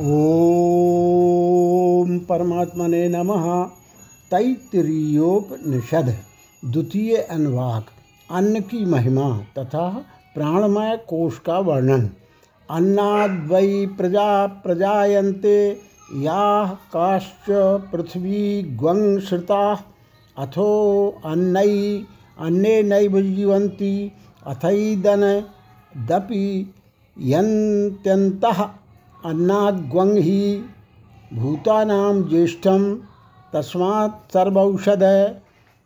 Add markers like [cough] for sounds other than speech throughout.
ओम परमात्मने नमः। तैतरीयोपनिषद द्वितीय अनुवाक, अन्न की महिमा तथा प्राणमय कोश का वर्णन। अन्नाद वै प्रजा प्रजायन्ते, याः काश्च पृथ्वी ग्वंश्रिता अथो अन्नै अन्ने नैव जीवन्ति, अथैदनदपि यन्त्यन्तः। अन्नाद्ग्वं हि भूतानां ज्येष्ठं तस्मात्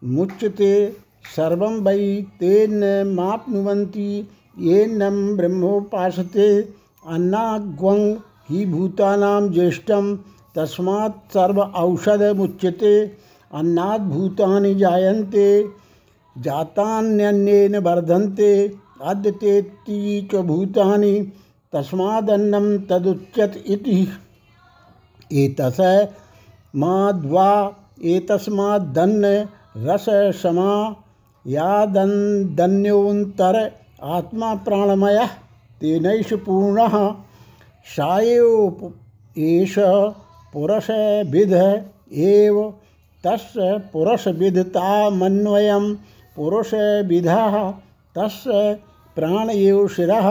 मुच्यते सर्वं वै तेन माप्नुवन्ति, येनं ब्रह्मोपासते। अन्नाद्ग्वं हि भूतानां ज्येष्ठं तस्मात् सर्व औषधमुच्यते अन्नाद् भूतानि जायन्ते, जातान्यन्येन वर्धन्ते। अद्यतेति च भूतानि तस्मादन्नं तदुच्यत इति। एतस माद्वा एतस्मादन्न रससमा यादन्योन्तर आत्मा प्राणमयः, तेनैष पूर्णः सा एव एष पुरुषविद एव, तस्य पुरुषविदतामन्वयं पुरुषविधः तस्य प्राण एव शिरः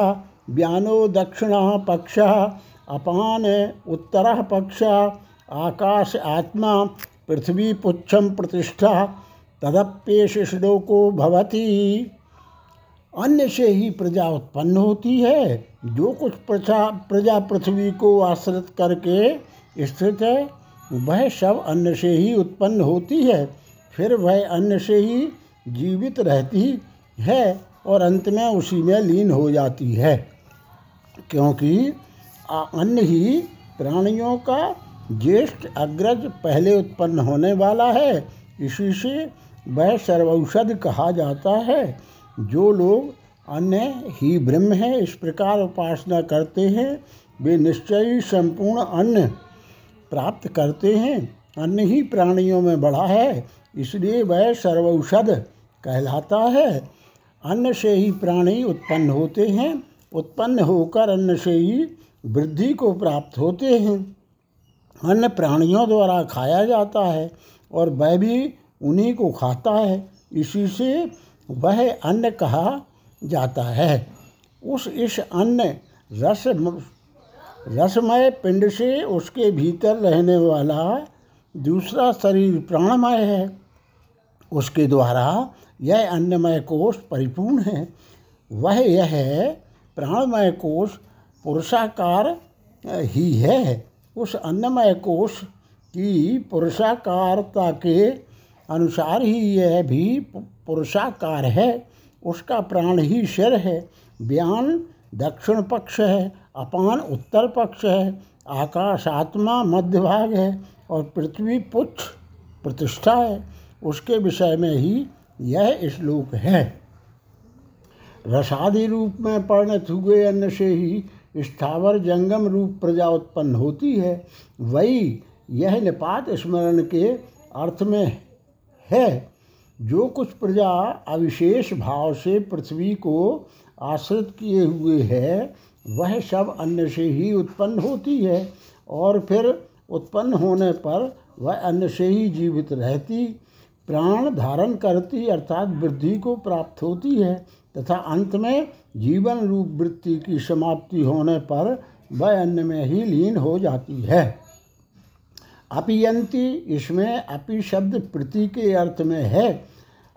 व्यानो दक्षिण पक्ष, अपान उत्तर पक्ष, आकाश आत्मा पृथ्वी पुच्छम प्रतिष्ठा तदप्येश श्लोको भवती। अन्य से ही प्रजा उत्पन्न होती है, जो कुछ प्रजा प्रजा पृथ्वी को आश्रित करके स्थित है, वह सब अन्न से ही उत्पन्न होती है, फिर वह अन्न से ही जीवित रहती है और अंत में उसी में लीन हो जाती है। क्योंकि अन्न ही प्राणियों का ज्येष्ठ अग्रज पहले उत्पन्न होने वाला है। इसी से वह सर्वौषध कहा जाता है। जो लोग अन्य ही ब्रह्म है, इस प्रकार उपासना करते हैं, वे निश्चय ही संपूर्ण अन्न प्राप्त करते हैं। अन्न ही प्राणियों में बड़ा है, इसलिए वह सर्वौषध कहलाता है। अन्न से ही प्राणी उत्पन्न होते हैं। उत्पन्न होकर अन्न से ही वृद्धि को प्राप्त होते हैं। अन्न प्राणियों द्वारा खाया जाता है और वह भी उन्हीं को खाता है। इसी से वह अन्न कहा जाता है। उस इस अन्न रस रसमय पिंड से उसके भीतर रहने वाला दूसरा शरीर प्राणमय है। उसके द्वारा यह अन्नमय कोष परिपूर्ण है। वह यह है प्राणमय कोष पुरुषाकार ही है। उस अन्नमय कोष की पुरुषाकारता के अनुसार ही यह भी पुरुषाकार है। उसका प्राण ही सिर है। व्यान दक्षिण पक्ष है। अपान उत्तर पक्ष है। आकाश आत्मा मध्य भाग है। और पृथ्वी पुच्छ प्रतिष्ठा है। उसके विषय में ही यह श्लोक है। रसादि रूप में परिणत हुए अन्न से ही स्थावर जंगम रूप प्रजा उत्पन्न होती है, वही यह निपात स्मरण के अर्थ में है। जो कुछ प्रजा अविशेष भाव से पृथ्वी को आश्रित किए हुए है, वह सब अन्न से ही उत्पन्न होती है और फिर उत्पन्न होने पर वह अन्न से ही जीवित रहती, प्राण धारण करती अर्थात वृद्धि को प्राप्त होती है। तथा अंत में जीवन रूप वृत्ति की समाप्ति होने पर वह अन्न में ही लीन हो जाती है। अपियंती इसमें अपि शब्द प्रति के अर्थ में है,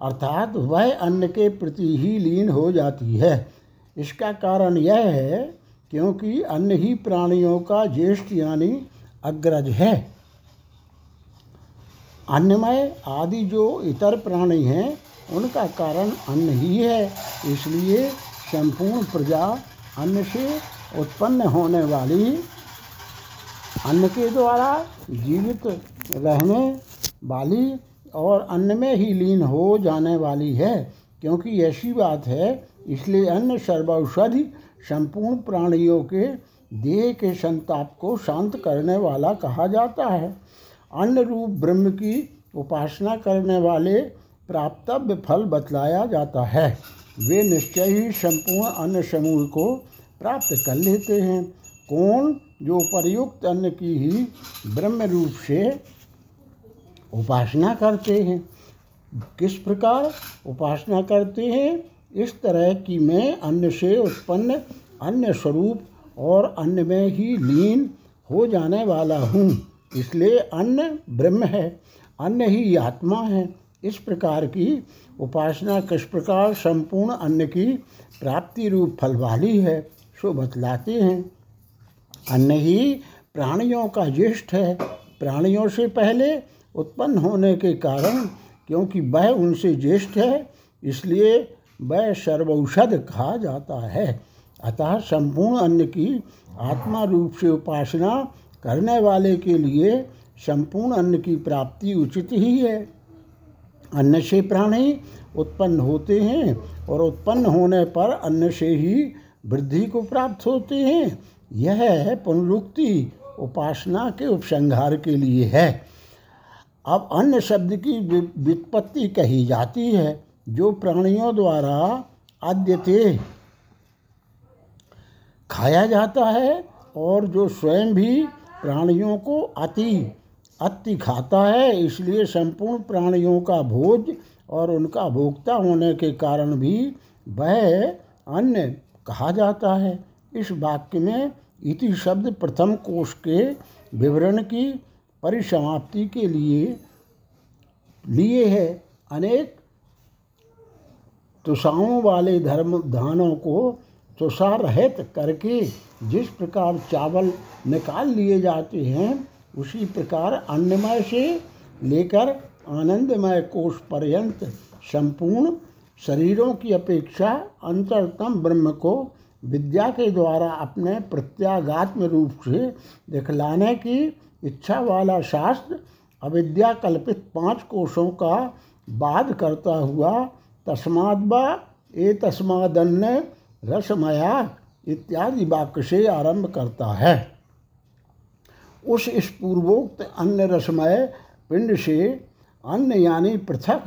अर्थात वह अन्न के प्रति ही लीन हो जाती है। इसका कारण यह है क्योंकि अन्न ही प्राणियों का ज्येष्ठ यानी अग्रज है। अन्नमय आदि जो इतर प्राणी हैं उनका कारण अन्न ही है, इसलिए संपूर्ण प्रजा अन्न से उत्पन्न होने वाली अन्न के द्वारा जीवित रहने वाली और अन्न में ही लीन हो जाने वाली है, क्योंकि ऐसी बात है, इसलिए अन्न सर्वौषधि संपूर्ण प्राणियों के देह के संताप को शांत करने वाला कहा जाता है। अन्न रूप ब्रह्म की उपासना करने वाले प्राप्तव्य फल बतलाया जाता है। वे निश्चय ही संपूर्ण अन्न समूह को प्राप्त कर लेते हैं। कौन जो परयुक्त अन्न की ही ब्रह्म रूप से उपासना करते हैं? किस प्रकार उपासना करते हैं? इस तरह कि मैं अन्न से उत्पन्न अन्य स्वरूप और अन्न में ही लीन हो जाने वाला हूँ। इसलिए अन्न ब्रह्म है। अन्न ही आत्मा है। इस प्रकार की उपासना किस प्रकार संपूर्ण अन्न की प्राप्ति रूप फल वाली है, सो बतलाते हैं। अन्न ही प्राणियों का ज्येष्ठ है। प्राणियों से पहले उत्पन्न होने के कारण क्योंकि वह उनसे ज्येष्ठ है, इसलिए वह सर्वौषध कहा जाता है। अतः संपूर्ण अन्न की आत्मा रूप से उपासना करने वाले के लिए संपूर्ण अन्न की प्राप्ति उचित ही है। अन्न से प्राणी उत्पन्न होते हैं और उत्पन्न होने पर अन्न से ही वृद्धि को प्राप्त होते हैं। यह है पुनरुक्ति उपासना के उपसंहार के लिए है। अब अन्य शब्द की वित्पत्ति कही जाती है, जो प्राणियों द्वारा आद्यते खाया जाता है और जो स्वयं भी प्राणियों को अति अति खाता है, इसलिए संपूर्ण प्राणियों का भोज और उनका भोक्ता होने के कारण भी वह अन्य कहा जाता है। इस वाक्य में इति शब्द प्रथम कोष के विवरण की परिसमाप्ति के लिए लिए है। अनेक तुषाओं वाले धर्म धानों को तुषार रहित करके जिस प्रकार चावल निकाल लिए जाते हैं उसी प्रकार अन्नमय से लेकर आनंदमय कोष पर्यंत संपूर्ण शरीरों की अपेक्षा अंतरतम ब्रह्म को विद्या के द्वारा अपने प्रत्यागात्म रूप से दिखलाने की इच्छा वाला शास्त्र अविद्या कल्पित पाँच कोषों का बाद करता हुआ तस्माद व ए तस्मादन्न रसमया इत्यादि वाक्य से आरंभ करता है। उस इस पूर्वोक्त अन्य रसमय पिंड से अन्य यानी पृथक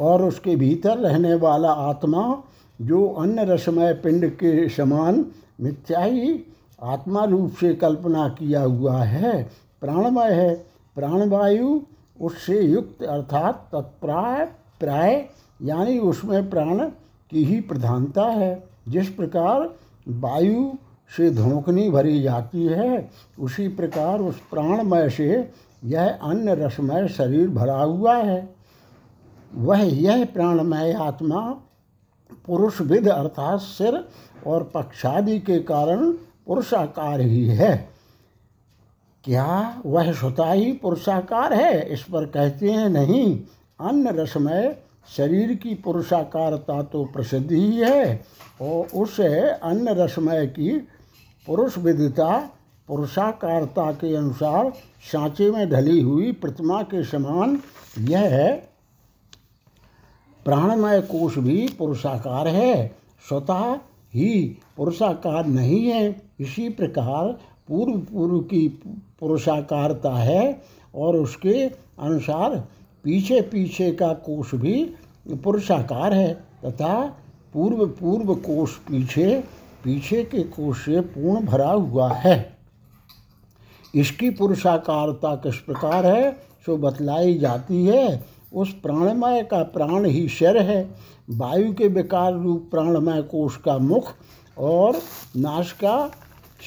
और उसके भीतर रहने वाला आत्मा जो अन्य रसमय पिंड के समान मिथ्याई आत्मा रूप से कल्पना किया हुआ है, प्राणमय है। प्राणवायु उससे युक्त अर्थात तत्प्राय, प्राय यानी उसमें प्राण की ही प्रधानता है। जिस प्रकार वायु से धोकनी भरी जाती है, उसी प्रकार उस प्राणमय से यह अन्य रसमय शरीर भरा हुआ है। वह यह प्राणमय आत्मा पुरुष विध अर्थात सिर और पक्षादि के कारण पुरुषाकार ही है। क्या वह स्वतः ही पुरुषाकार है? इस पर कहते हैं, नहीं, अन्य रसमय शरीर की पुरुषाकारता तो प्रसिद्ध ही है और उस अन्य रसमय की पुरुष विदिता, पुरुषाकारता के अनुसार सांचे में ढली हुई प्रतिमा के समान यह है। प्राणमय कोश भी पुरुषाकार है, स्वतः ही पुरुषाकार नहीं है। इसी प्रकार पूर्व पूर्व की पुरुषाकारता है और उसके अनुसार पीछे पीछे का कोष भी पुरुषाकार है तथा पूर्व पूर्व कोष पीछे पीछे के कोष से पूर्ण भरा हुआ है। इसकी पुरुषाकारता किस प्रकार है, सो बतलाई जाती है। उस प्राणमय का प्राण ही शर है। वायु के विकार रूप प्राणमय कोष का मुख और नाशिका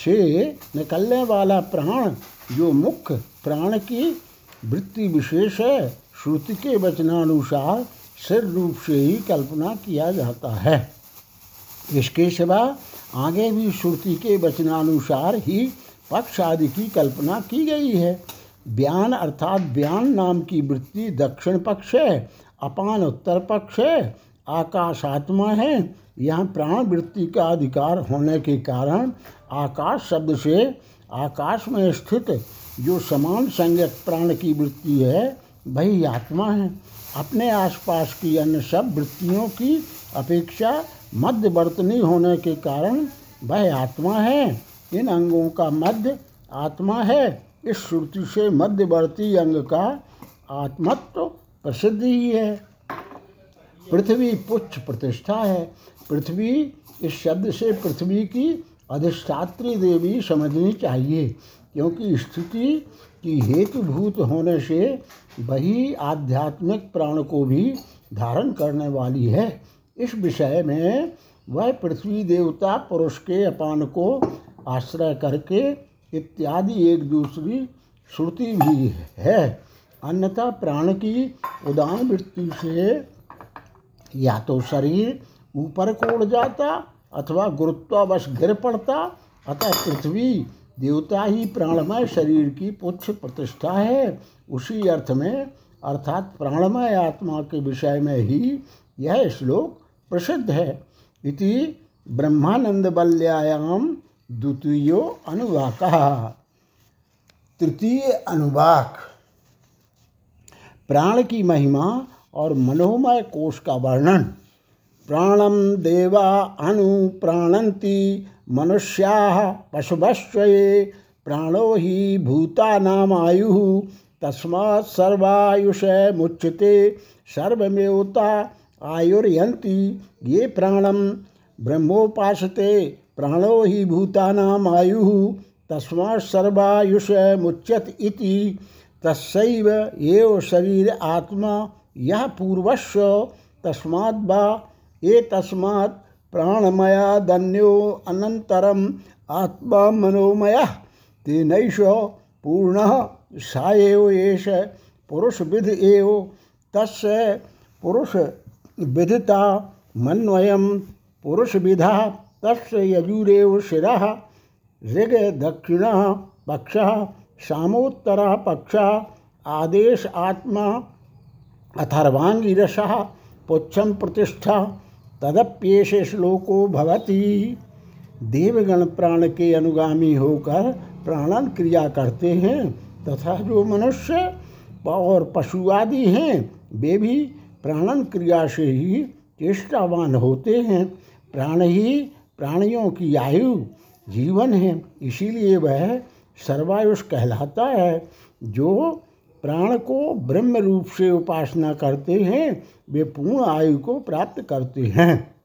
से निकलने वाला प्राण, जो मुख्य प्राण की वृत्ति विशेष है, श्रुति के वचनानुसार सिर रूप से ही कल्पना किया जाता है। इसके सिवा आगे भी श्रुति के वचनानुसार ही पक्ष आदि की कल्पना की गई है। ब्यान अर्थात ब्यान नाम की वृत्ति दक्षिण पक्ष है, अपान उत्तर पक्ष है आकाश आत्मा है। यहाँ प्राण वृत्ति का अधिकार होने के कारण आकाश शब्द से आकाश में स्थित जो समान संज्ञक प्राण की वृत्ति है, वही आत्मा है। अपने आसपास की अन्य सब वृत्तियों की अपेक्षा मध्यवर्तनी होने के कारण वह आत्मा है। इन अंगों का मध्य आत्मा है। इस श्रुति से मध्यवर्ती अंग का आत्मत्व प्रसिद्ध ही है। पृथ्वी पुच्छ प्रतिष्ठा है। पृथ्वी इस शब्द से पृथ्वी की अधिष्ठात्री देवी समझनी चाहिए, क्योंकि स्थिति की हेतुभूत होने से वही आध्यात्मिक प्राण को भी धारण करने वाली है। इस विषय में वह पृथ्वी देवता, पुरुष के अपान को आश्रय करके इत्यादि एक दूसरी श्रुति भी है। अन्यथा प्राण की उदान वृत्ति से या तो शरीर ऊपर को उड़ जाता अथवा गुरुत्वावश गिर पड़ता, अतः पृथ्वी देवता ही प्राणमय शरीर की पुच्छ प्रतिष्ठा है। उसी अर्थ में, अर्थात प्राणमय आत्मा के विषय में ही यह श्लोक प्रसिद्ध है। इति ब्रह्मानंद बल्यायाम द्वितीय अनुवाक। तृतीय अनुवाक। प्राण की महिमा और मनोमय कोश का वर्णन। प्राणम देवा अनु प्राणंती मनुष्या पशुभस्वे प्राणो ही भूतानामायु तस्मा सर्वायुष मुच्यते, सर्वमेवता आयुर्यंती ये प्राणम ब्रह्मोपासते, प्राणो ही भूतानाम आयु तस्मा सर्वायुष मुच्यत इति तस्व एव शरीर आत्मा यह पूर्वस्व तस्मात् बा ये तस्मात् प्राणमया दन्यो अनंतरम आत्मा मनोमय तेनैष पूर्ण, सा एव एष पुरुष विध एव तस् पुरुष विधता मन्वयम पुरुष विधा तस् यजुरेव शिरा, ऋग दक्षिण पक्ष, सामोत्तर पक्ष, आदेश आत्मा अथर्वांगिरस पुच्छम प्रतिष्ठा, तदप्येष श्लोको भवती। देवगण प्राण के अनुगामी होकर प्राणन क्रिया करते हैं, तथा जो मनुष्य और पशु आदि हैं, वे भी प्राणन क्रिया से ही चेष्टावान होते हैं। प्राण ही प्राणियों की आयु जीवन है। इसीलिए वह सर्वायुष कहलाता है। जो प्राण को ब्रह्म रूप से उपासना करते हैं, वे पूर्ण आयु को प्राप्त करते हैं।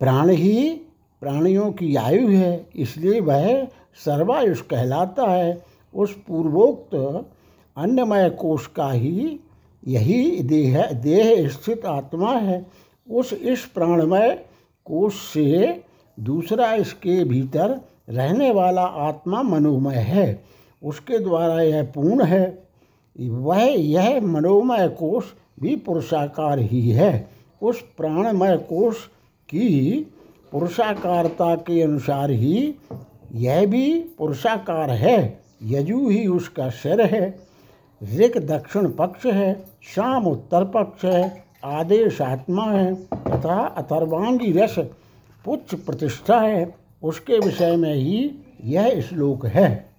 प्राण ही प्राणियों की आयु है, इसलिए वह सर्वायुष कहलाता है। उस पूर्वोक्त अन्नमय कोष का ही यही देह देह स्थित आत्मा है। उस इस प्राणमय कोष से दूसरा इसके भीतर रहने वाला आत्मा मनोमय है। उसके द्वारा यह पूर्ण है। वह, यह मनोमय कोष भी पुरुषाकार ही है। उस प्राणमय कोष की पुरुषाकारता के अनुसार ही यह भी पुरुषाकार है। यजु ही उसका सिर है। ऋक दक्षिण पक्ष है, शाम उत्तर पक्ष है, आदेश आत्मा है, तथा अथर्वांगी रस पुच्छ प्रतिष्ठा है। उसके विषय में ही यह श्लोक है।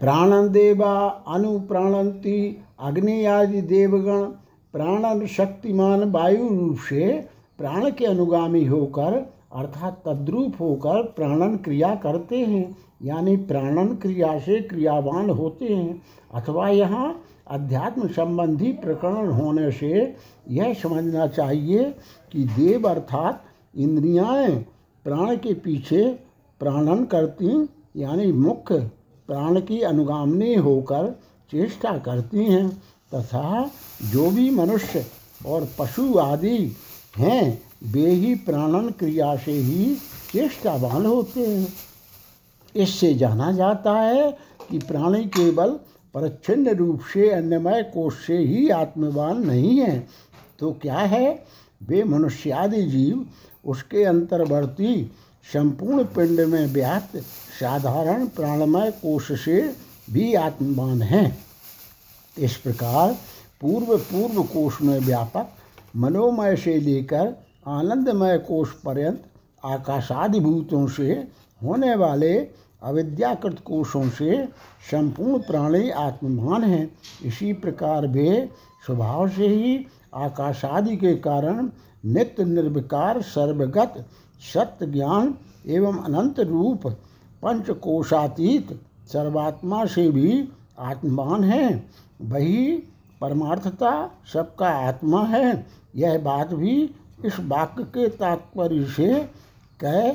प्राणन देवा अनुप्राणंती अग्नि आदि देवगण प्राणन शक्तिमान वायु रूप से प्राण के अनुगामी होकर अर्थात तद्रूप होकर प्राणन क्रिया करते हैं। यानी प्राणन क्रिया से क्रियावान होते हैं, अथवा यहाँ अध्यात्म संबंधी प्रकरण होने से यह समझना चाहिए कि देव अर्थात इंद्रियाएँ प्राण के पीछे प्राणन करती, यानी मुख्य प्राण की अनुगामनी होकर चेष्टा करती हैं, तथा जो भी मनुष्य और पशु आदि हैं, वे ही प्राणन क्रिया से ही चेष्टावान होते हैं। इससे जाना जाता है कि प्राणी केवल परच्छिन्न रूप से अन्यमय कोष से ही आत्मवान नहीं है। तो क्या है? वे मनुष्यादि जीव उसके अंतर्वर्ती संपूर्ण पिंड में व्याप्त साधारण प्राणमय कोष से भी आत्मवान हैं। इस प्रकार पूर्व पूर्व कोष में व्यापक मनोमय से लेकर आनंदमय कोष पर्यंत आकाशादिभूतों से होने वाले अविद्याकृत कोषों से संपूर्ण प्राणी आत्मवान हैं। इसी प्रकार वे स्वभाव से ही आकाशादि के कारण नित्य निर्विकार, सर्वगत सत्य ज्ञान एवं अनंत रूप पंचकोशातीत सर्वात्मा से भी आत्मान है। वही परमार्थता सबका आत्मा है। यह बात भी इस वाक्य के तात्पर्य से कह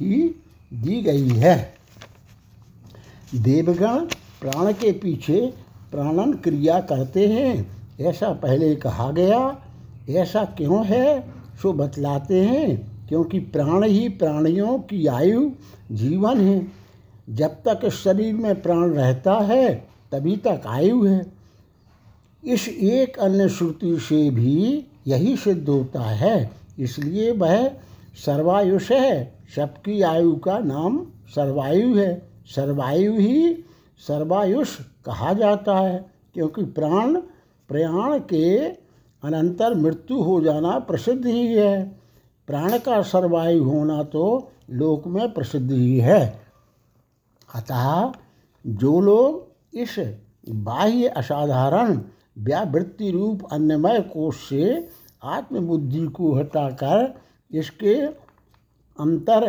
ही दी गई है। देवगण प्राण के पीछे प्राणन क्रिया करते हैं। ऐसा पहले कहा गया, ऐसा क्यों है? सो बतलाते हैं, क्योंकि प्राण ही प्राणियों की आयु जीवन है। जब तक शरीर में प्राण रहता है, तभी तक आयु है। इस एक अन्य श्रुति से भी यही सिद्ध होता है, इसलिए वह सर्वायुष है। सबकी आयु का नाम सर्वायु है। सर्वायु ही सर्वायुष कहा जाता है, क्योंकि प्राण, प्रयाण के अनंतर मृत्यु हो जाना प्रसिद्ध ही है। प्राण का सर्वायु होना तो लोक में प्रसिद्ध ही है। अतः जो लोग इस बाह्य असाधारण व्यावृत्ति रूप अन्यमय कोष से आत्मबुद्धि को हटाकर इसके अंतर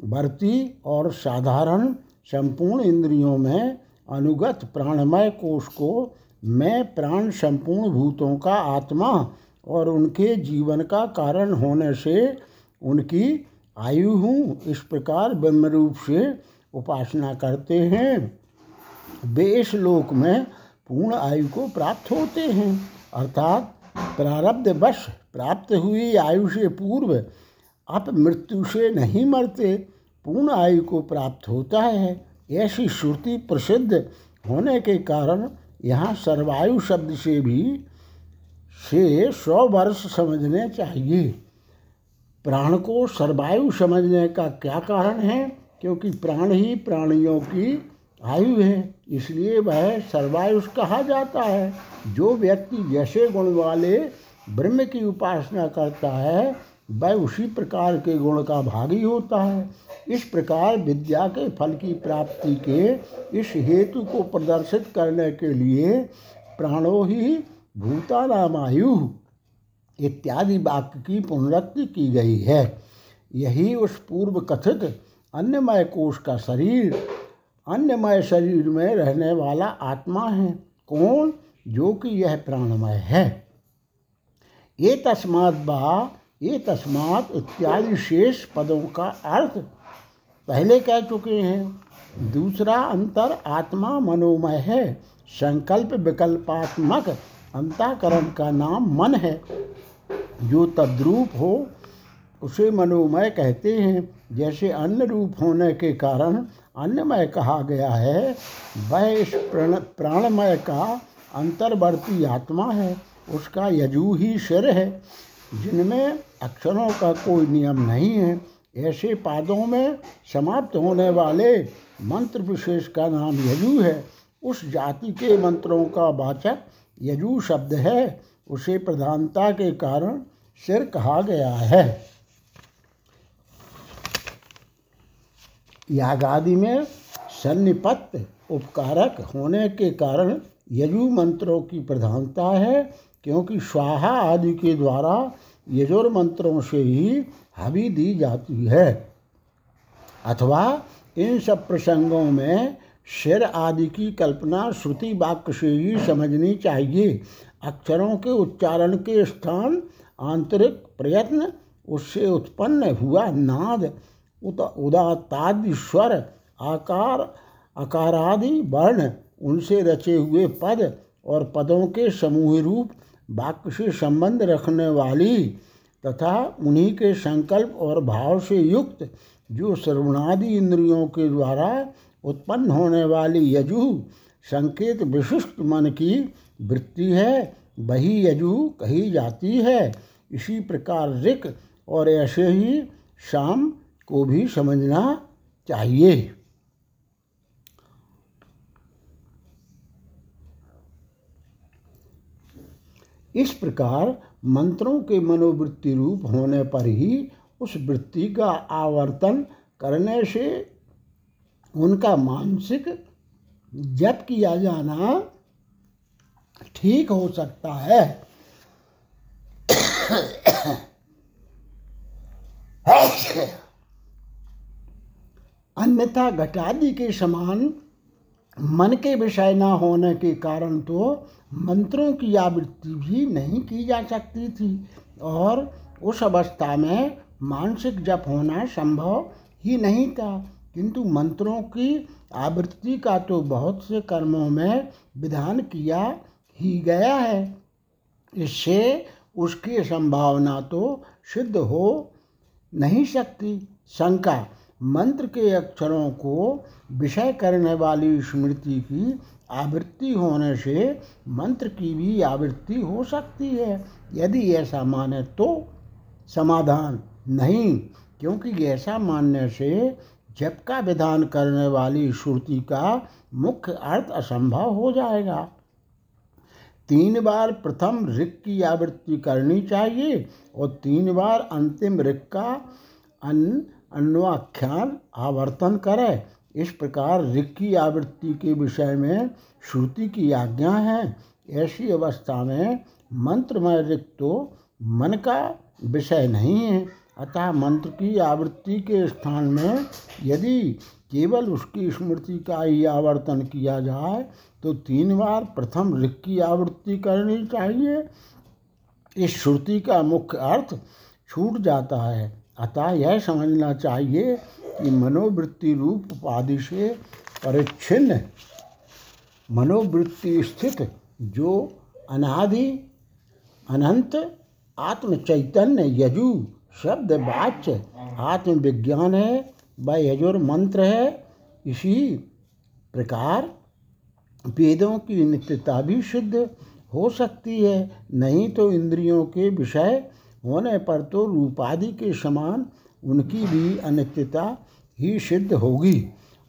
वर्ती और साधारण संपूर्ण इंद्रियों में अनुगत प्राणमय कोष को मैं प्राण संपूर्ण भूतों का आत्मा और उनके जीवन का कारण होने से उनकी आयु हूँ, इस प्रकार ब्रह्म रूप से उपासना करते हैं। वे इस लोक में पूर्ण आयु को प्राप्त होते हैं, अर्थात प्रारब्ध वश प्राप्त हुई आयु से पूर्व अप मृत्यु से नहीं मरते। पूर्ण आयु को प्राप्त होता है। ऐसी श्रुति प्रसिद्ध होने के कारण यहाँ सर्वायु शब्द से भी से सौ वर्ष समझने चाहिए। प्राण को सर्वायु समझने का क्या कारण है? क्योंकि प्राण ही प्राणियों की आयु है, इसलिए वह सर्वायुष कहा जाता है। जो व्यक्ति जैसे गुण वाले ब्रह्म की उपासना करता है वह उसी प्रकार के गुण का भागी होता है। इस प्रकार विद्या के फल की प्राप्ति के इस हेतु को प्रदर्शित करने के लिए प्राणो ही भूतानामायु इत्यादि वाक्य की पुनरुक्ति की गई है। यही उस पूर्व कथित अन्यमय कोष का शरीर, अन्यमय शरीर में रहने वाला आत्मा है। कौन? जो कि यह प्राणमय है। ये तस्मात बा ये तस्मात इत्यादि शेष पदों का अर्थ पहले कह चुके हैं। दूसरा अंतर आत्मा मनोमय है। संकल्प विकल्पात्मक अंताकरण का नाम मन है। जो तद्रूप हो, उसे मनोमय कहते हैं। जैसे अन्य रूप होने के कारण अन्यमय कहा गया है, वह इस प्राण, प्राणमय का अंतर्वर्ती आत्मा है। उसका यजु ही सिर है। जिनमें अक्षरों का कोई नियम नहीं है, ऐसे पादों में समाप्त होने वाले मंत्र विशेष का नाम यजु है। उस जाति के मंत्रों का वाचक यजु शब्द है। उसे प्रधानता के कारण सिर कहा गया है। यागादि में सन्निपत्त उपकारक होने के कारण यजु मंत्रों की प्रधानता है। क्योंकि स्वाहा आदि के द्वारा यजुर मंत्रों से ही हवि दी जाती है। अथवा इन सब प्रसंगों में शेर आदि की कल्पना श्रुति वाक्य से ही समझनी चाहिए। अक्षरों के उच्चारण के स्थान, आंतरिक प्रयत्न, उससे उत्पन्न हुआ नाद, उत उदातादि स्वर, आकार, अकारादि वर्ण, उनसे रचे हुए पद और पदों के समूह रूप वाक्य से संबंध रखने वाली तथा उन्हीं के संकल्प और भाव से युक्त जो श्रवणादि इंद्रियों के द्वारा उत्पन्न होने वाली यजु संकेत विशिष्ट मन की वृत्ति है, वही यजु कही जाती है। इसी प्रकार ऋक और ऐसे ही शाम को भी समझना चाहिए। इस प्रकार मंत्रों के मनोवृत्ति रूप होने पर ही उस वृत्ति का आवर्तन करने से उनका मानसिक जप किया जाना ठीक हो सकता है। अन्यथा घटादि के समान मन के विषय न होने के कारण तो मंत्रों की आवृत्ति भी नहीं की जा सकती थी और उस अवस्था में मानसिक जप होना संभव ही नहीं था। किंतु मंत्रों की आवृत्ति का तो बहुत से कर्मों में विधान किया ही गया है। इससे उसकी संभावना तो सिद्ध हो नहीं सकती। शंका, मंत्र के अक्षरों को विषय करने वाली स्मृति की आवृत्ति होने से मंत्र की भी आवृत्ति हो सकती है। यदि ऐसा माने तो समाधान नहीं, क्योंकि ऐसा मानने से जप का विधान करने वाली श्रुति का मुख्य अर्थ असंभव हो जाएगा। तीन बार प्रथम ऋक की आवृत्ति करनी चाहिए और तीन बार अंतिम ऋक का अन अन्वाख्यान आवर्तन करे। इस प्रकार ऋक की आवृत्ति के विषय में श्रुति की आज्ञा है। ऐसी अवस्था में मंत्रमय ऋक तो मन का विषय नहीं है। अतः मंत्र की आवृत्ति के स्थान में यदि केवल उसकी स्मृति का ही आवर्तन किया जाए तो तीन बार प्रथम ऋख की आवृत्ति करनी चाहिए। इस श्रुति का मुख्य अर्थ छूट जाता है। अतः यह समझना चाहिए कि मनोवृत्ति रूप उपाधि से परिच्छिन्न मनोवृत्ति स्थित जो अनादि, अनंत आत्म चैतन्य यजु, शब्द, वाच्य, आत्मविज्ञान है व यजुर मंत्र है। इसी प्रकार वेदों की नित्यता भी सिद्ध हो सकती है, नहीं तो इंद्रियों के विषय होने पर तो रूपादि के समान उनकी भी अनित्यता ही सिद्ध होगी।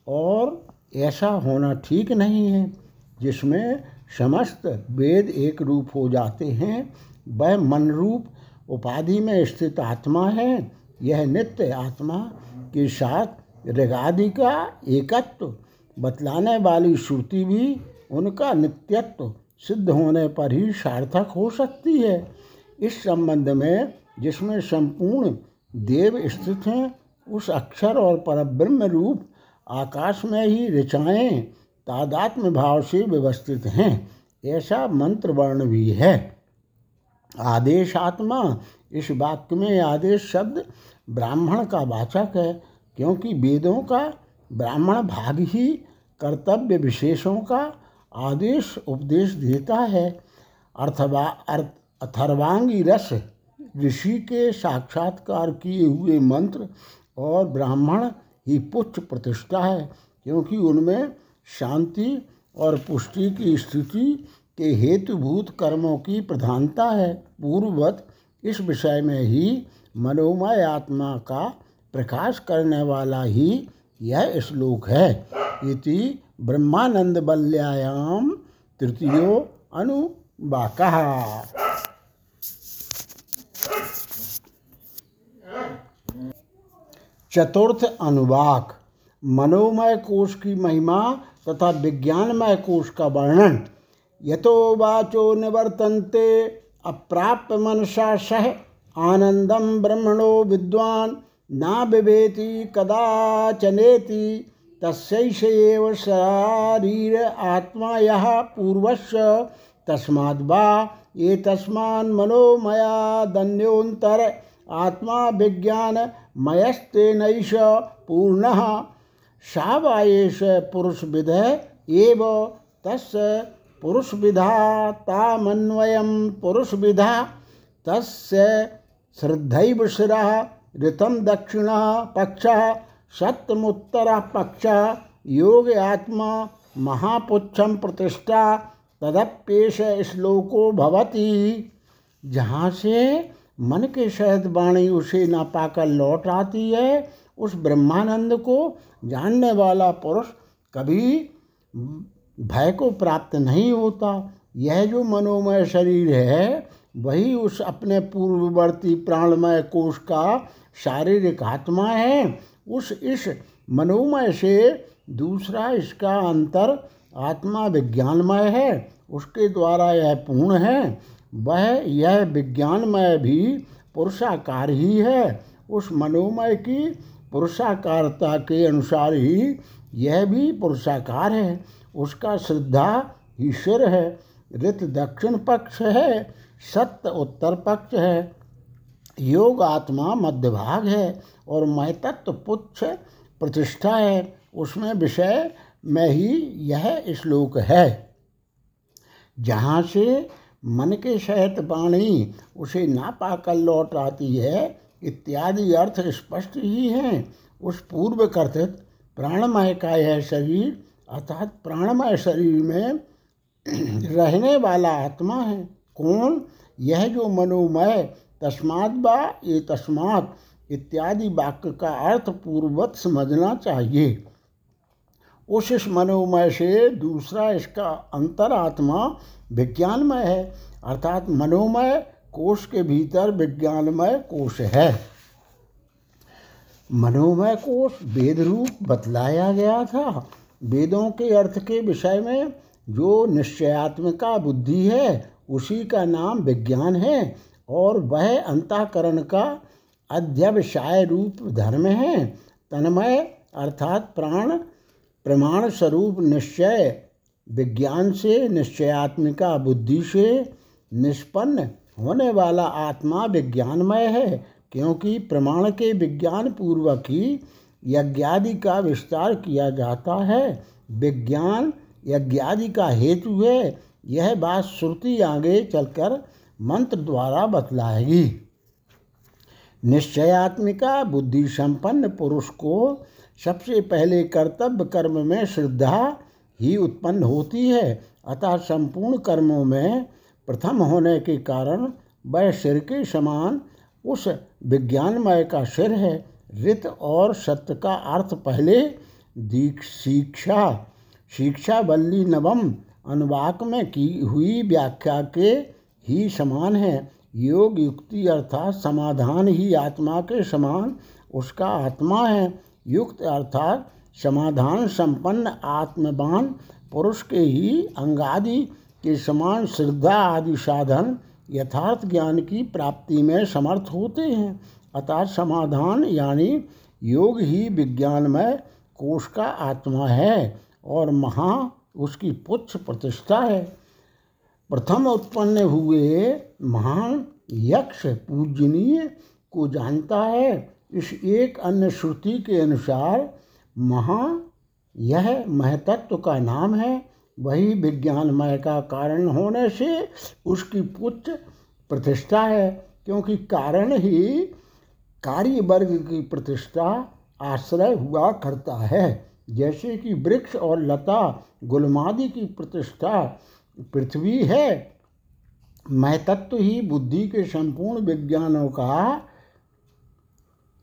और ऐसा होना ठीक नहीं है, जिसमें समस्त वेद एक रूप हो जाते हैं, वह मन रूप उपाधि में स्थित आत्मा है। यह नित्य आत्मा के साथ ऋगादि का एकत्व, बतलाने वाली श्रुति भी उनका नित्यत्व सिद्ध होने पर ही सार्थक हो सकती है। इस संबंध में जिसमें संपूर्ण देव स्थित हैं, उस अक्षर और परब्रह्म रूप आकाश में ही ऋचाएँ तादात्म भाव से व्यवस्थित हैं, ऐसा मंत्र वर्ण भी है। आदेश आत्मा इस वाक्य में आदेश शब्द ब्राह्मण का वाचक है, क्योंकि वेदों का ब्राह्मण भाग ही कर्तव्य विशेषों का आदेश उपदेश देता है। अर्थवा, अर्थ अथर्वांगी रस ऋषि के साक्षात्कार किए हुए मंत्र और ब्राह्मण ही पुच्छ प्रतिष्ठा है, क्योंकि उनमें शांति और पुष्टि की स्थिति के हेतुभूत कर्मों की प्रधानता है। पूर्ववत इस विषय में ही मनोमय आत्मा का प्रकाश करने वाला ही यह श्लोक है। इति ब्रह्मानंद बल्यायाम तृतीयो अनुवाक। चतुर्थ अनुवाक, मनोमय कोश की महिमा तथा विज्ञानमय कोश का वर्णन। यतो वाचो निवर्तन्ते, अप्राप्य मनसा सह आनंदम ब्रह्मणो विद्वान, ना बिभेति कदाचनेति, तस्यैष एव शरीर आत्मा यः पूर्वस्य तस्माद्वा ये तस्मान् मनोमयादन्योन्तर आत्मा विज्ञानमयस्तेनैष पूर्णः। सा वा एष पुरुषविद एव तस्य पुरुष विधा तामन्वयम पुरुष विधा तस्य श्रद्धैव शिरा ऋतम दक्षिण पक्ष सत्यमुत्तर पक्ष, योग आत्मा महापुच्छम प्रतिष्ठा तदप्येश श्लोको भवती। जहाँ से मन के शहद वाणी उसे ना पाकर लौट आती है, उस ब्रह्मानंद को जानने वाला पुरुष कभी भय को प्राप्त नहीं होता। यह जो मनोमय शरीर है, वही उस अपने पूर्ववर्ती प्राणमय कोष का शारीरिक आत्मा है। उस इस मनोमय से दूसरा इसका अंतर आत्मा विज्ञानमय है, उसके द्वारा यह पूर्ण है। वह यह विज्ञानमय भी पुरुषाकार ही है। उस मनोमय की पुरुषाकारता के अनुसार ही यह भी पुरुषाकार है। उसका श्रद्धा ईश्वर है। ऋत दक्षिण पक्ष है। सत्य उत्तर पक्ष है। योग आत्मा मध्य भाग है। और मैं तत्व पुच्छ प्रतिष्ठा है। उसमें विषय में ही यह श्लोक है। जहाँ से मन के सहित वाणी उसे ना पाकर लौट आती है। इत्यादि अर्थ स्पष्ट ही हैं। उस पूर्व कथित प्राणमय का यह शरीर, अर्थात प्राणमय शरीर में [clears throat] रहने वाला आत्मा है। कौन? यह जो मनोमय तस्मात बा, ये तस्मात, इत्यादि वाक्य का अर्थ पूर्ववत समझना चाहिए। उस इस मनोमय से दूसरा इसका अंतरात्मा विज्ञानमय है। अर्थात मनोमय कोष के भीतर विज्ञानमय कोष है। मनोमय कोष वेद रूप बतलाया गया था। वेदों के अर्थ के विषय में जो निश्चयात्मिका बुद्धि है, उसी का नाम विज्ञान है और वह अंतःकरण का अध्यवसाय रूप धर्म है। तन्मय अर्थात प्राण प्रमाण स्वरूप निश्चय, विज्ञान से, निश्चयात्मिका बुद्धि से निष्पन्न होने वाला आत्मा विज्ञानमय है, क्योंकि प्रमाण के विज्ञान पूर्वक ही यज्ञादि का विस्तार किया जाता है। विज्ञान यज्ञादि का हेतु है, यह बात श्रुति आगे चलकर मंत्र द्वारा बतलाएगी। निश्चयात्मिका बुद्धि संपन्न पुरुष को सबसे पहले कर्तव्य कर्म में श्रद्धा ही उत्पन्न होती है, अतः संपूर्ण कर्मों में प्रथम होने के कारण वह सिर के समान उस विज्ञानमय का सिर है। रित और सत्य का अर्थ पहले दीक्ष शिक्षा शिक्षा बल्ली नवम अनुवाक में की हुई व्याख्या के ही समान है। योग युक्ति अर्थात समाधान ही आत्मा के समान उसका आत्मा है। युक्त अर्थात समाधान संपन्न, आत्मवान, पुरुष के ही अंगादि के समान श्रद्धा आदि साधन यथार्थ ज्ञान की प्राप्ति में समर्थ होते हैं। अतः समाधान यानी योग ही विज्ञानमय कोष का आत्मा है और महा उसकी पुच्छ प्रतिष्ठा है। प्रथम उत्पन्न हुए महान यक्ष पूजनीय को जानता है। इस एक अन्य श्रुति के अनुसार महा यह महतत्व का नाम है। वही विज्ञानमय का कारण होने से उसकी पुत्र प्रतिष्ठा है, क्योंकि कारण ही कार्य वर्ग की प्रतिष्ठा आश्रय हुआ करता है। जैसे कि वृक्ष और लता, गुलमादि की प्रतिष्ठा पृथ्वी है। महतत्व ही बुद्धि के संपूर्ण विज्ञानों का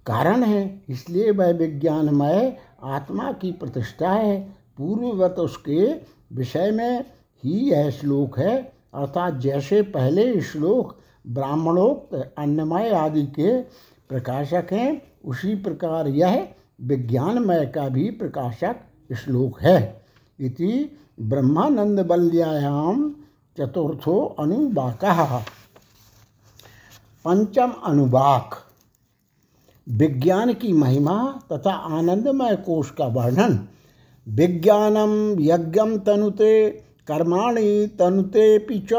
कारण है, इसलिए वह विज्ञानमय आत्मा की प्रतिष्ठा है। पूर्ववत उसके विषय में ही यह श्लोक है, अर्थात जैसे पहले श्लोक ब्राह्मणोक्त, अन्नमय आदि के प्रकाशक हैं, उसी प्रकार यह विज्ञानमय का भी प्रकाशक श्लोक है। इति ब्रह्मानंद बल्यायाम चतुर्थो अनुवाक। पंचम अनुवाक। विज्ञान की महिमा तथा आनंदमय कोष का वर्णन। विज्ञानम यज्ञम तनुते, कर्माणि तनुते पिच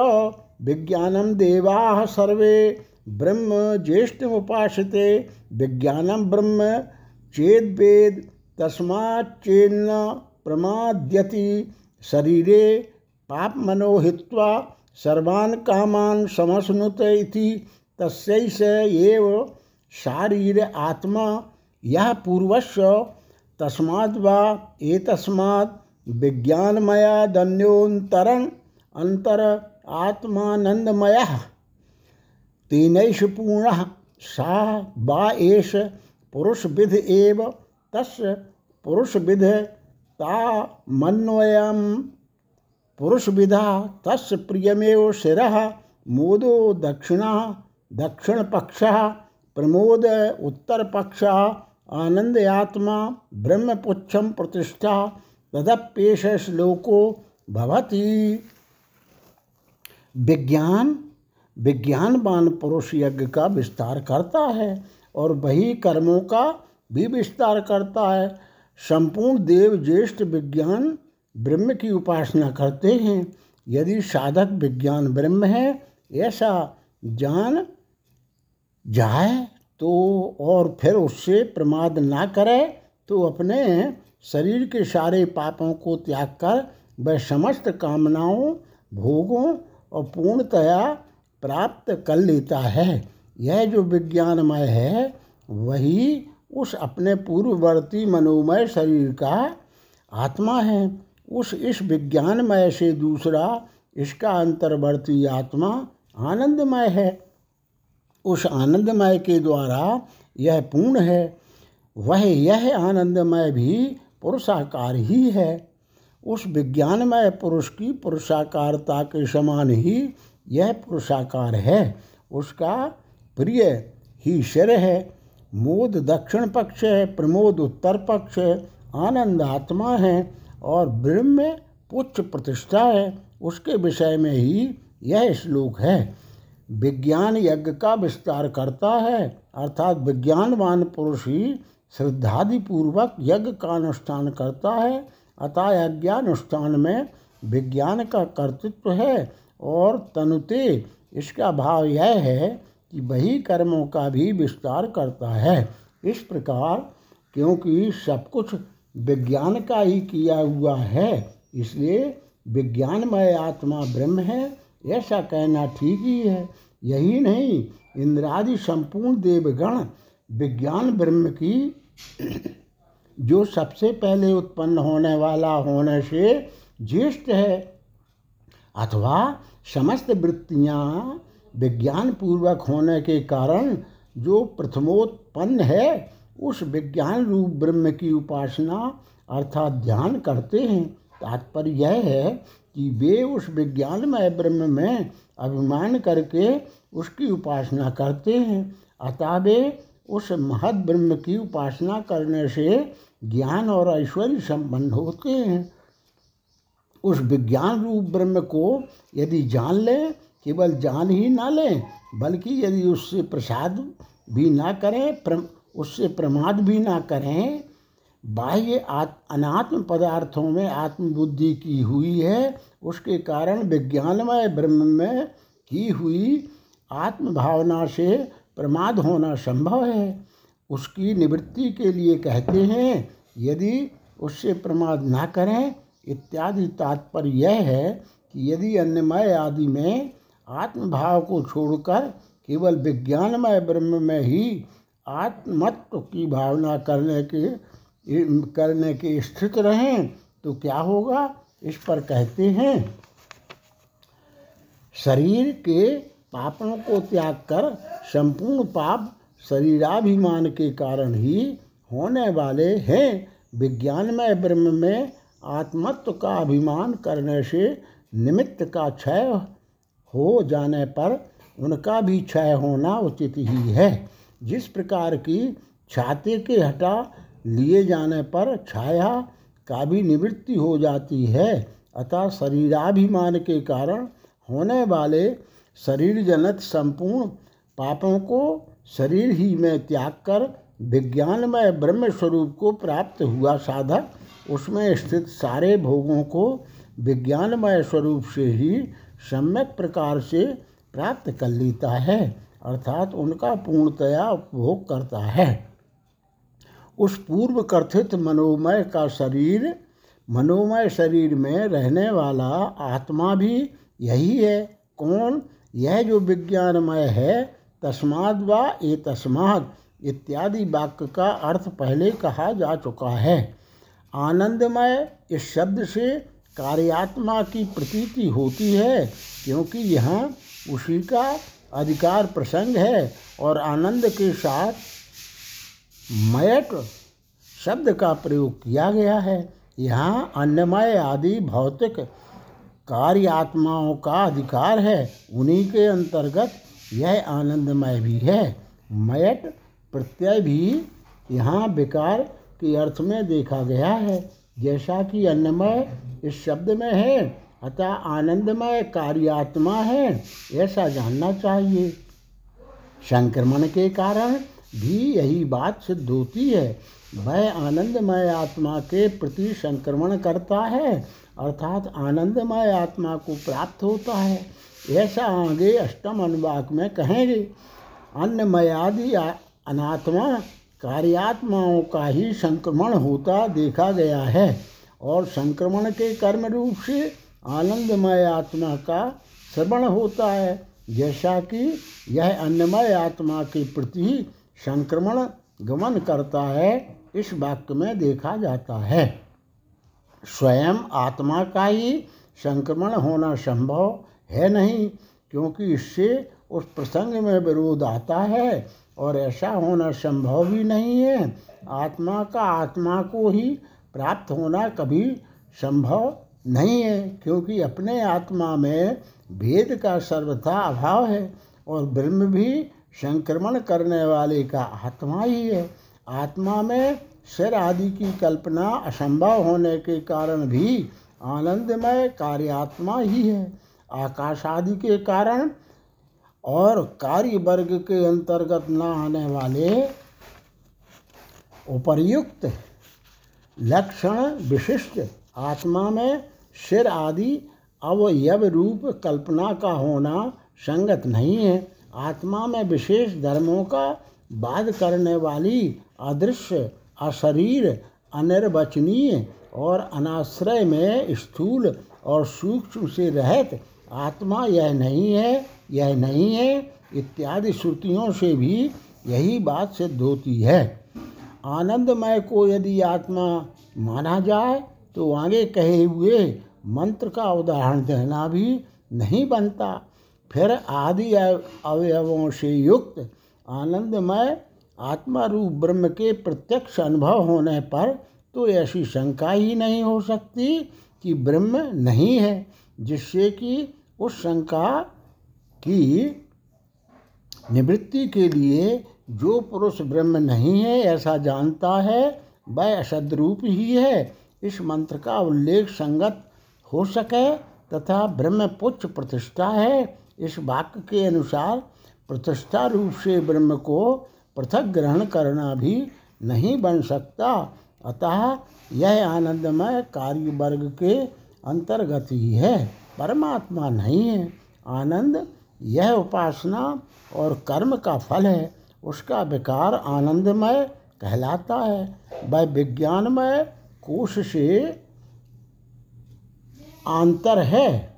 विज्ञानम देवा सर्वे, ब्रह्म ज्येष्ठ उपासते विज्ञानम ब्रह्म चेद वेद तस्माच्चेन्न प्रमाद्यति। शरीरे पाप मनोहित्वा सर्वान् कामान समश्नुत इति एव शारीर आत्मा यह पूर्वस्य तस्माद् वा एतस्मात् विज्ञानमयादन्योन्तरम् अंतर आत्मानंदमय। तेनैष पूर्ण सा वा एष पुरुष विध एव तस् पुरुष विध ता मन्वयम। पुरुष विधा तस् प्रियमेव शिर, मोदो दक्षिणा दक्षिण पक्ष प्रमोद उत्तर पक्ष आनंद आत्मा ब्रह्मपुच्छम प्रतिष्ठा तदप्येष श्लोको भवती। विज्ञान, विज्ञानवान पुरुष यज्ञ का विस्तार करता है और वही कर्मों का भी विस्तार करता है। संपूर्ण देव ज्येष्ठ विज्ञान ब्रह्म की उपासना करते हैं। यदि साधक विज्ञान ब्रह्म है, ऐसा जान जाए तो और फिर उससे प्रमाद ना करे तो अपने शरीर के सारे पापों को त्याग कर वह समस्त कामनाओं, भोगों और पूर्णतया प्राप्त कर लेता है। यह जो विज्ञानमय है, वही उस अपने पूर्ववर्ती मनोमय शरीर का आत्मा है। उस इस विज्ञानमय से दूसरा इसका अंतर्वर्ती आत्मा आनंदमय है। उस आनंदमय के द्वारा यह पूर्ण है, वह यह आनंदमय भी पुरुषाकार ही है। उस विज्ञानमय पुरुष की पुरुषाकारता के समान ही यह पुरुषाकार है। उसका प्रिय ही शिर है। मोद दक्षिण पक्ष है, प्रमोद उत्तर पक्ष है, आनंद आत्मा है और ब्रह्म पुच्छ प्रतिष्ठा है। उसके विषय में ही यह श्लोक है। विज्ञान यज्ञ का विस्तार करता है। अर्थात विज्ञानवान पुरुष ही श्रद्धादिपूर्वक यज्ञ का अनुष्ठान करता है। अतः यज्ञानुष्ठान में विज्ञान का कर्तृत्व है और तनुते इसका भाव यह है कि वही कर्मों का भी विस्तार करता है। इस प्रकार क्योंकि सब कुछ विज्ञान का ही किया हुआ है, इसलिए विज्ञानमय आत्मा ब्रह्म है। ऐसा कहना ठीक ही है। यही नहीं, इंद्रादि संपूर्ण देवगण विज्ञान ब्रह्म की [clears throat] जो सबसे पहले उत्पन्न होने वाला होने से ज्येष्ठ है, अथवा समस्त वृत्तियाँ विज्ञान पूर्वक होने के कारण जो प्रथमोत्पन्न है, उस विज्ञान रूप ब्रह्म की उपासना अर्थात ध्यान करते हैं। तात्पर्य यह है कि वे उस विज्ञानमय ब्रह्म में अभिमान करके उसकी उपासना करते हैं। अतः वे उस महद ब्रह्म की उपासना करने से ज्ञान और ऐश्वर्य संपन्न होते हैं। उस विज्ञान रूप ब्रह्म को यदि जान लें, केवल जान ही ना लें, बल्कि यदि उससे प्रसाद भी ना करें उससे प्रमाद भी ना करें बाह्य अनात्म पदार्थों में आत्मबुद्धि की हुई है, उसके कारण विज्ञानमय ब्रह्म में की हुई आत्म भावना से प्रमाद होना संभव है। उसकी निवृत्ति के लिए कहते हैं, यदि उससे प्रमाद ना करें, इत्यादि तात्पर्य यह है कि यदि अन्यमय आदि में आत्मभाव को छोड़कर केवल विज्ञानमय ब्रह्म में ही आत्मत्व की भावना करने के करने के स्थित रहें तो क्या होगा? इस पर कहते हैं, शरीर के पापों को त्याग कर संपूर्ण पाप शरीराभिमान के कारण ही होने वाले हैं। विज्ञानमय ब्रह्म में आत्मत्व का अभिमान करने से निमित्त का क्षय हो जाने पर उनका भी क्षय होना उचित ही है। जिस प्रकार की छाते के हटा लिए जाने पर छाया का भी निवृत्ति हो जाती है, अतः शरीराभिमान के कारण होने वाले शरीर जनित संपूर्ण पापों को शरीर ही में त्याग कर विज्ञानमय ब्रह्म स्वरूप को प्राप्त हुआ साधक, उसमें स्थित सारे भोगों को विज्ञानमय स्वरूप से ही सम्यक प्रकार से प्राप्त कर लेता है, अर्थात उनका पूर्णतया उपभोग करता है। उस पूर्व कथित मनोमय का शरीर, मनोमय शरीर में रहने वाला आत्मा भी यही है। कौन? यह जो विज्ञानमय है, तस्माद व ए तस्माद इत्यादि वाक्य का अर्थ पहले कहा जा चुका है। आनंदमय इस शब्द से कार्यात्मा की प्रतीति होती है, क्योंकि यहाँ उसी का अधिकार प्रसंग है और आनंद के साथ मयट शब्द का प्रयोग किया गया है। यहाँ अन्नमय आदि भौतिक कार्य आत्माओं का अधिकार है। उन्हीं के अंतर्गत यह आनंदमय भी है। मयट प्रत्यय भी यहाँ विकार के अर्थ में देखा गया है। जैसा कि अन्नमय इस शब्द में है, अतः आनंदमय कार्यात्मा है, ऐसा जानना चाहिए। संक्रमण के कारण भी यही बात सिद्ध होती है। वह आनंदमय आत्मा के प्रति संक्रमण करता है, अर्थात आनंदमय आत्मा को प्राप्त होता है। ऐसा आगे अष्टम अनुवाक में कहेंगे, अन्नमयादि अनात्मा कार्यात्माओं का ही संक्रमण होता देखा गया है और संक्रमण के कर्म रूप से आनंदमय आत्मा का श्रवण होता है। जैसा कि यह अन्नमय आत्मा के प्रति संक्रमण गमन करता है, इस वाक्य में देखा जाता है। स्वयं आत्मा का ही संक्रमण होना संभव है नहीं, क्योंकि इससे उस प्रसंग में विरोध आता है, और ऐसा होना संभव भी नहीं है। आत्मा का आत्मा को ही प्राप्त होना कभी संभव नहीं है, क्योंकि अपने आत्मा में भेद का सर्वथा अभाव है, और ब्रह्म भी संक्रमण करने वाले का आत्मा ही है। आत्मा में सिर आदि की कल्पना असंभव होने के कारण भी आनंदमय कार्यात्मा ही है। आकाश आदि के कारण और कार्य वर्ग के अंतर्गत न आने वाले उपर्युक्त लक्षण विशिष्ट आत्मा में सिर आदि अवयव रूप कल्पना का होना संगत नहीं है। आत्मा में विशेष धर्मों का बाध करने वाली अदृश्य, अशरीर, अनिर्वचनीय और अनाश्रय में स्थूल और सूक्ष्म से रहत आत्मा यह नहीं है, यह नहीं है, इत्यादि श्रुतियों से भी यही बात सिद्ध होती है। आनंदमय को यदि आत्मा माना जाए तो आगे कहे हुए मंत्र का उदाहरण देना भी नहीं बनता। फिर आदि अवयवों से युक्त, आनंदमय आत्मा रूप ब्रह्म के प्रत्यक्ष अनुभव होने पर तो ऐसी शंका ही नहीं हो सकती कि ब्रह्म नहीं है, जिससे कि उस शंका की निवृत्ति के लिए जो पुरुष ब्रह्म नहीं है ऐसा जानता है, वह असदरूप ही है। इस मंत्र का उल्लेख संगत हो सके तथा ब्रह्म पुच्छ प्रतिष्ठा है। इस वाक्य के अनुसार प्रतिष्ठा रूप से ब्रह्म को पृथक ग्रहण करना भी नहीं बन सकता। अतः यह आनंदमय कार्य वर्ग के अंतर्गत ही है। परमात्मा नहीं है। आनंद यह उपासना और कर्म का फल है। उसका विकार आनंदमय कहलाता है। वह विज्ञानमय कोश से आंतर है,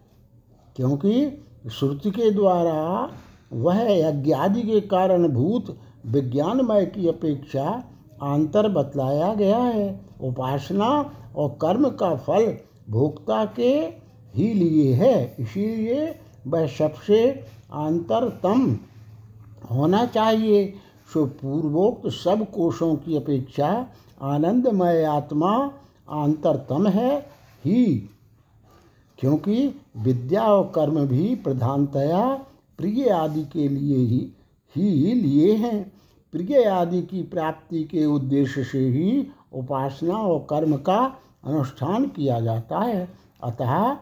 क्योंकि श्रुति के द्वारा वह यज्ञादि के कारणभूत विज्ञानमय की अपेक्षा आंतर बतलाया गया है। उपासना और कर्म का फल भोक्ता के ही लिए है। इसीलिए वह सबसे आंतरतम होना चाहिए। सो पूर्वोक्त सब कोशों की अपेक्षा आनंदमय आत्मा आंतरतम है, ही क्योंकि विद्या और कर्म भी प्रधानतया प्रिय आदि के लिए ही ही लिए हैं। प्रिय आदि की प्राप्ति के उद्देश्य से ही उपासना और कर्म का अनुष्ठान किया जाता है। अतः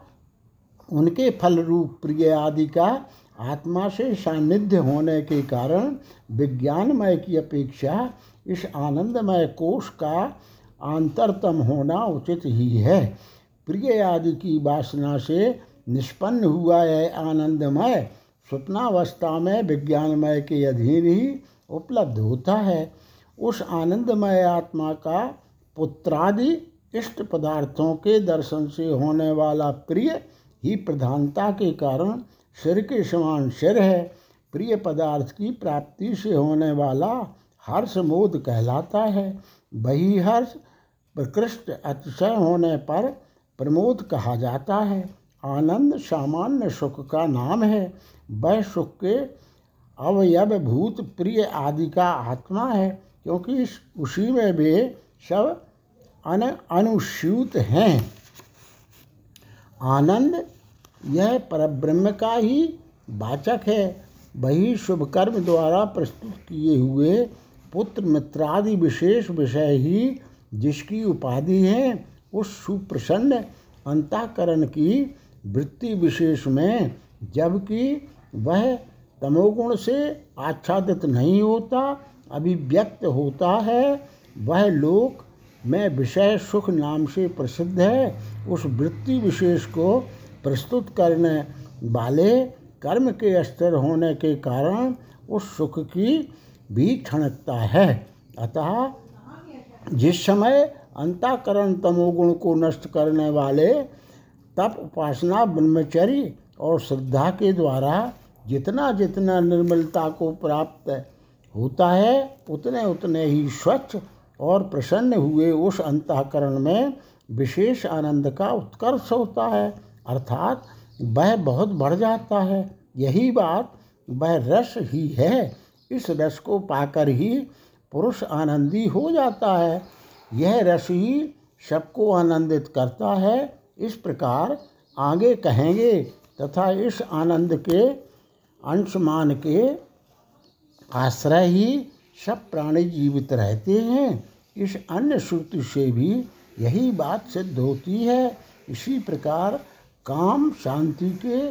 उनके फल रूप प्रिय आदि का आत्मा से सान्निध्य होने के कारण विज्ञानमय की अपेक्षा इस आनंदमय कोष का आंतरतम होना उचित ही है। प्रिय आदि की वासना से निष्पन्न हुआ है, आनंदमय स्वप्नावस्था में विज्ञानमय के अधीन ही उपलब्ध होता है। उस आनंदमय आत्मा का पुत्रादि इष्ट पदार्थों के दर्शन से होने वाला प्रिय ही प्रधानता के कारण सिर के समान सिर है। प्रिय पदार्थ की प्राप्ति से होने वाला हर्ष मोद कहलाता है। वही हर्ष प्रकृष्ट अतिशय होने पर प्रमोद कहा जाता है। आनंद सामान्य सुख का नाम है। वह सुख के अवयव भूत प्रिय आदि का आत्मा है, क्योंकि इस, उसी में वे सब अन, अनुस्यूत हैं। आनंद यह परब्रह्म का ही वाचक है। वही शुभ कर्म द्वारा प्रस्तुत किए हुए पुत्र मित्रादि विशेष विषय ही जिसकी उपाधि है। उस सुप्रसन्न अंताकरण की वृत्ति विशेष में, जबकि वह तमोगुण से आच्छादित नहीं होता, अभिव्यक्त होता है, वह लोक में विषय सुख नाम से प्रसिद्ध है, उस वृत्ति विशेष को प्रस्तुत करने वाले कर्म के स्तर होने के कारण उस सुख की भी ठणकता है। अतः जिस समय अंताकरण तमोगुण को नष्ट करने वाले तप उपासना ब्रह्मचर्य और श्रद्धा के द्वारा जितना जितना निर्मलता को प्राप्त होता है, उतने उतने ही स्वच्छ और प्रसन्न हुए उस अंतकरण में विशेष आनंद का उत्कर्ष होता है। अर्थात वह बहुत बढ़ जाता है। यही बात वह रस ही है। इस रस को पाकर ही पुरुष आनंदी हो जाता है। यह रस ही सबको आनंदित करता है। इस प्रकार आगे कहेंगे तथा इस आनंद के, अंशमान के आश्रय ही सब प्राणी जीवित रहते हैं। इस अन्य श्रुति से भी यही बात सिद्ध होती है। इसी प्रकार काम शांति के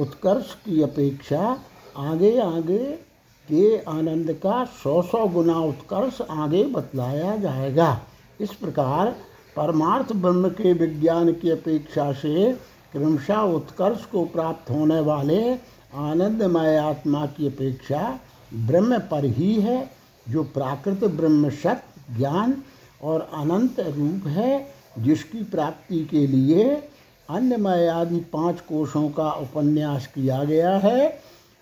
उत्कर्ष की अपेक्षा आगे आगे के आनंद का सौ सौ गुना उत्कर्ष आगे बतलाया जाएगा। इस प्रकार परमार्थ ब्रह्म के विज्ञान की अपेक्षा से क्रमशः उत्कर्ष को प्राप्त होने वाले आनंदमय आत्मा की अपेक्षा ब्रह्म पर ही है, जो प्राकृत ब्रह्म सत्य ज्ञान और अनंत रूप है, जिसकी प्राप्ति के लिए अन्यमय आदि पाँच कोशों का उपन्यास किया गया है।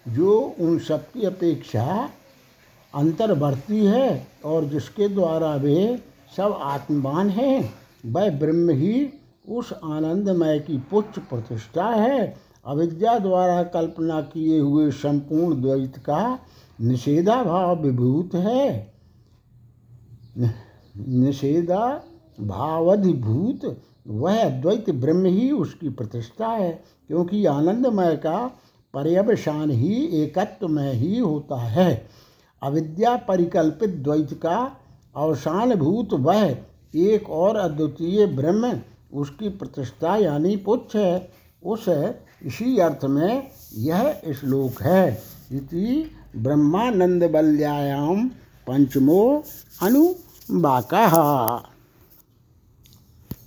जो उन सब की अपेक्षा अंतर्वर्ती है और जिसके द्वारा वे सब आत्मवान हैं, वह ब्रह्म ही उस आनंदमय की पुच्छ प्रतिष्ठा है। अविद्या द्वारा कल्पना किए हुए संपूर्ण द्वैत का निषेधा भाव विभूत है। निषेधा भावधिभूत वह अद्वैत ब्रह्म ही उसकी प्रतिष्ठा है, क्योंकि आनंदमय का पर्यवसान ही एकत्व में ही होता है। अविद्या परिकल्पित द्वैत का अवसान भूत वह एक और अद्वितीय ब्रह्म उसकी प्रतिष्ठा यानी पुच्छ है। उस इसी अर्थ में यह श्लोक है। इति ब्रह्मानंद बल्यायाम पंचमो अनुबाका